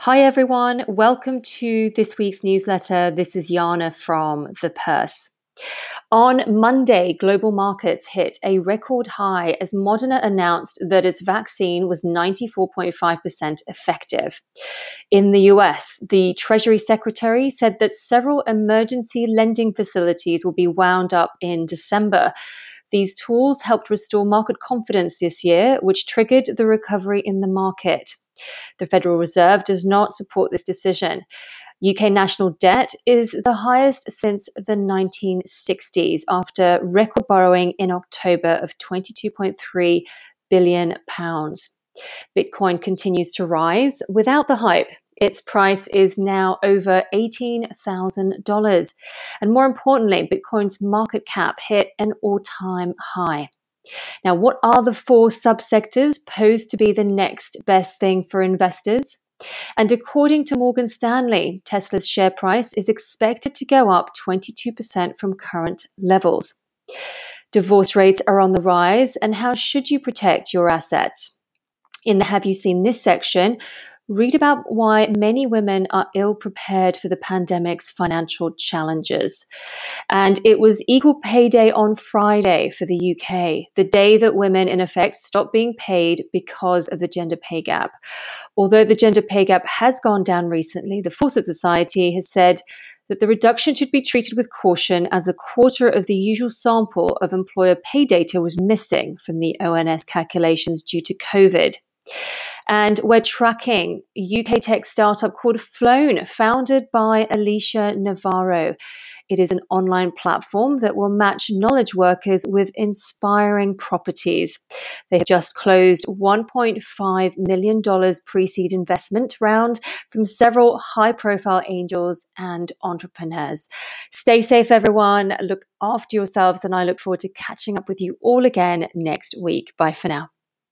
Hi, everyone. Welcome to this week's newsletter. This is Jana from The Purse. On Monday, global markets hit a record high as Moderna announced that its vaccine was 94.5% effective. In the US, the Treasury Secretary said that several emergency lending facilities will be wound up in December. These tools helped restore market confidence this year, which triggered the recovery in the market. The Federal Reserve does not support this decision. UK national debt is the highest since the 1960s after record borrowing in October of 22.3 billion pounds. Bitcoin continues to rise without the hype. Its price is now over $18,000. And more importantly, Bitcoin's market cap hit an all time high. Now, what are the four subsectors posed to be the next best thing for investors? And according to Morgan Stanley, Tesla's share price is expected to go up 22% from current levels. Divorce rates are on the rise, and how should you protect your assets? In the Have You Seen This section, read about why many women are ill prepared for the pandemic's financial challenges. And it was Equal Pay Day on Friday for the UK, the day that women, in effect, stopped being paid because of the gender pay gap. Although the gender pay gap has gone down recently, the Fawcett Society has said that the reduction should be treated with caution as a quarter of the usual sample of employer pay data was missing from the ONS calculations due to COVID. And we're tracking UK tech startup called Flown, founded by Alicia Navarro. It is an online platform that will match knowledge workers with inspiring properties. They have just closed $1.5 million pre seed investment round from several high profile angels and entrepreneurs. Stay safe, everyone. Look after yourselves, and I look forward to catching up with you all again next week. Bye for now.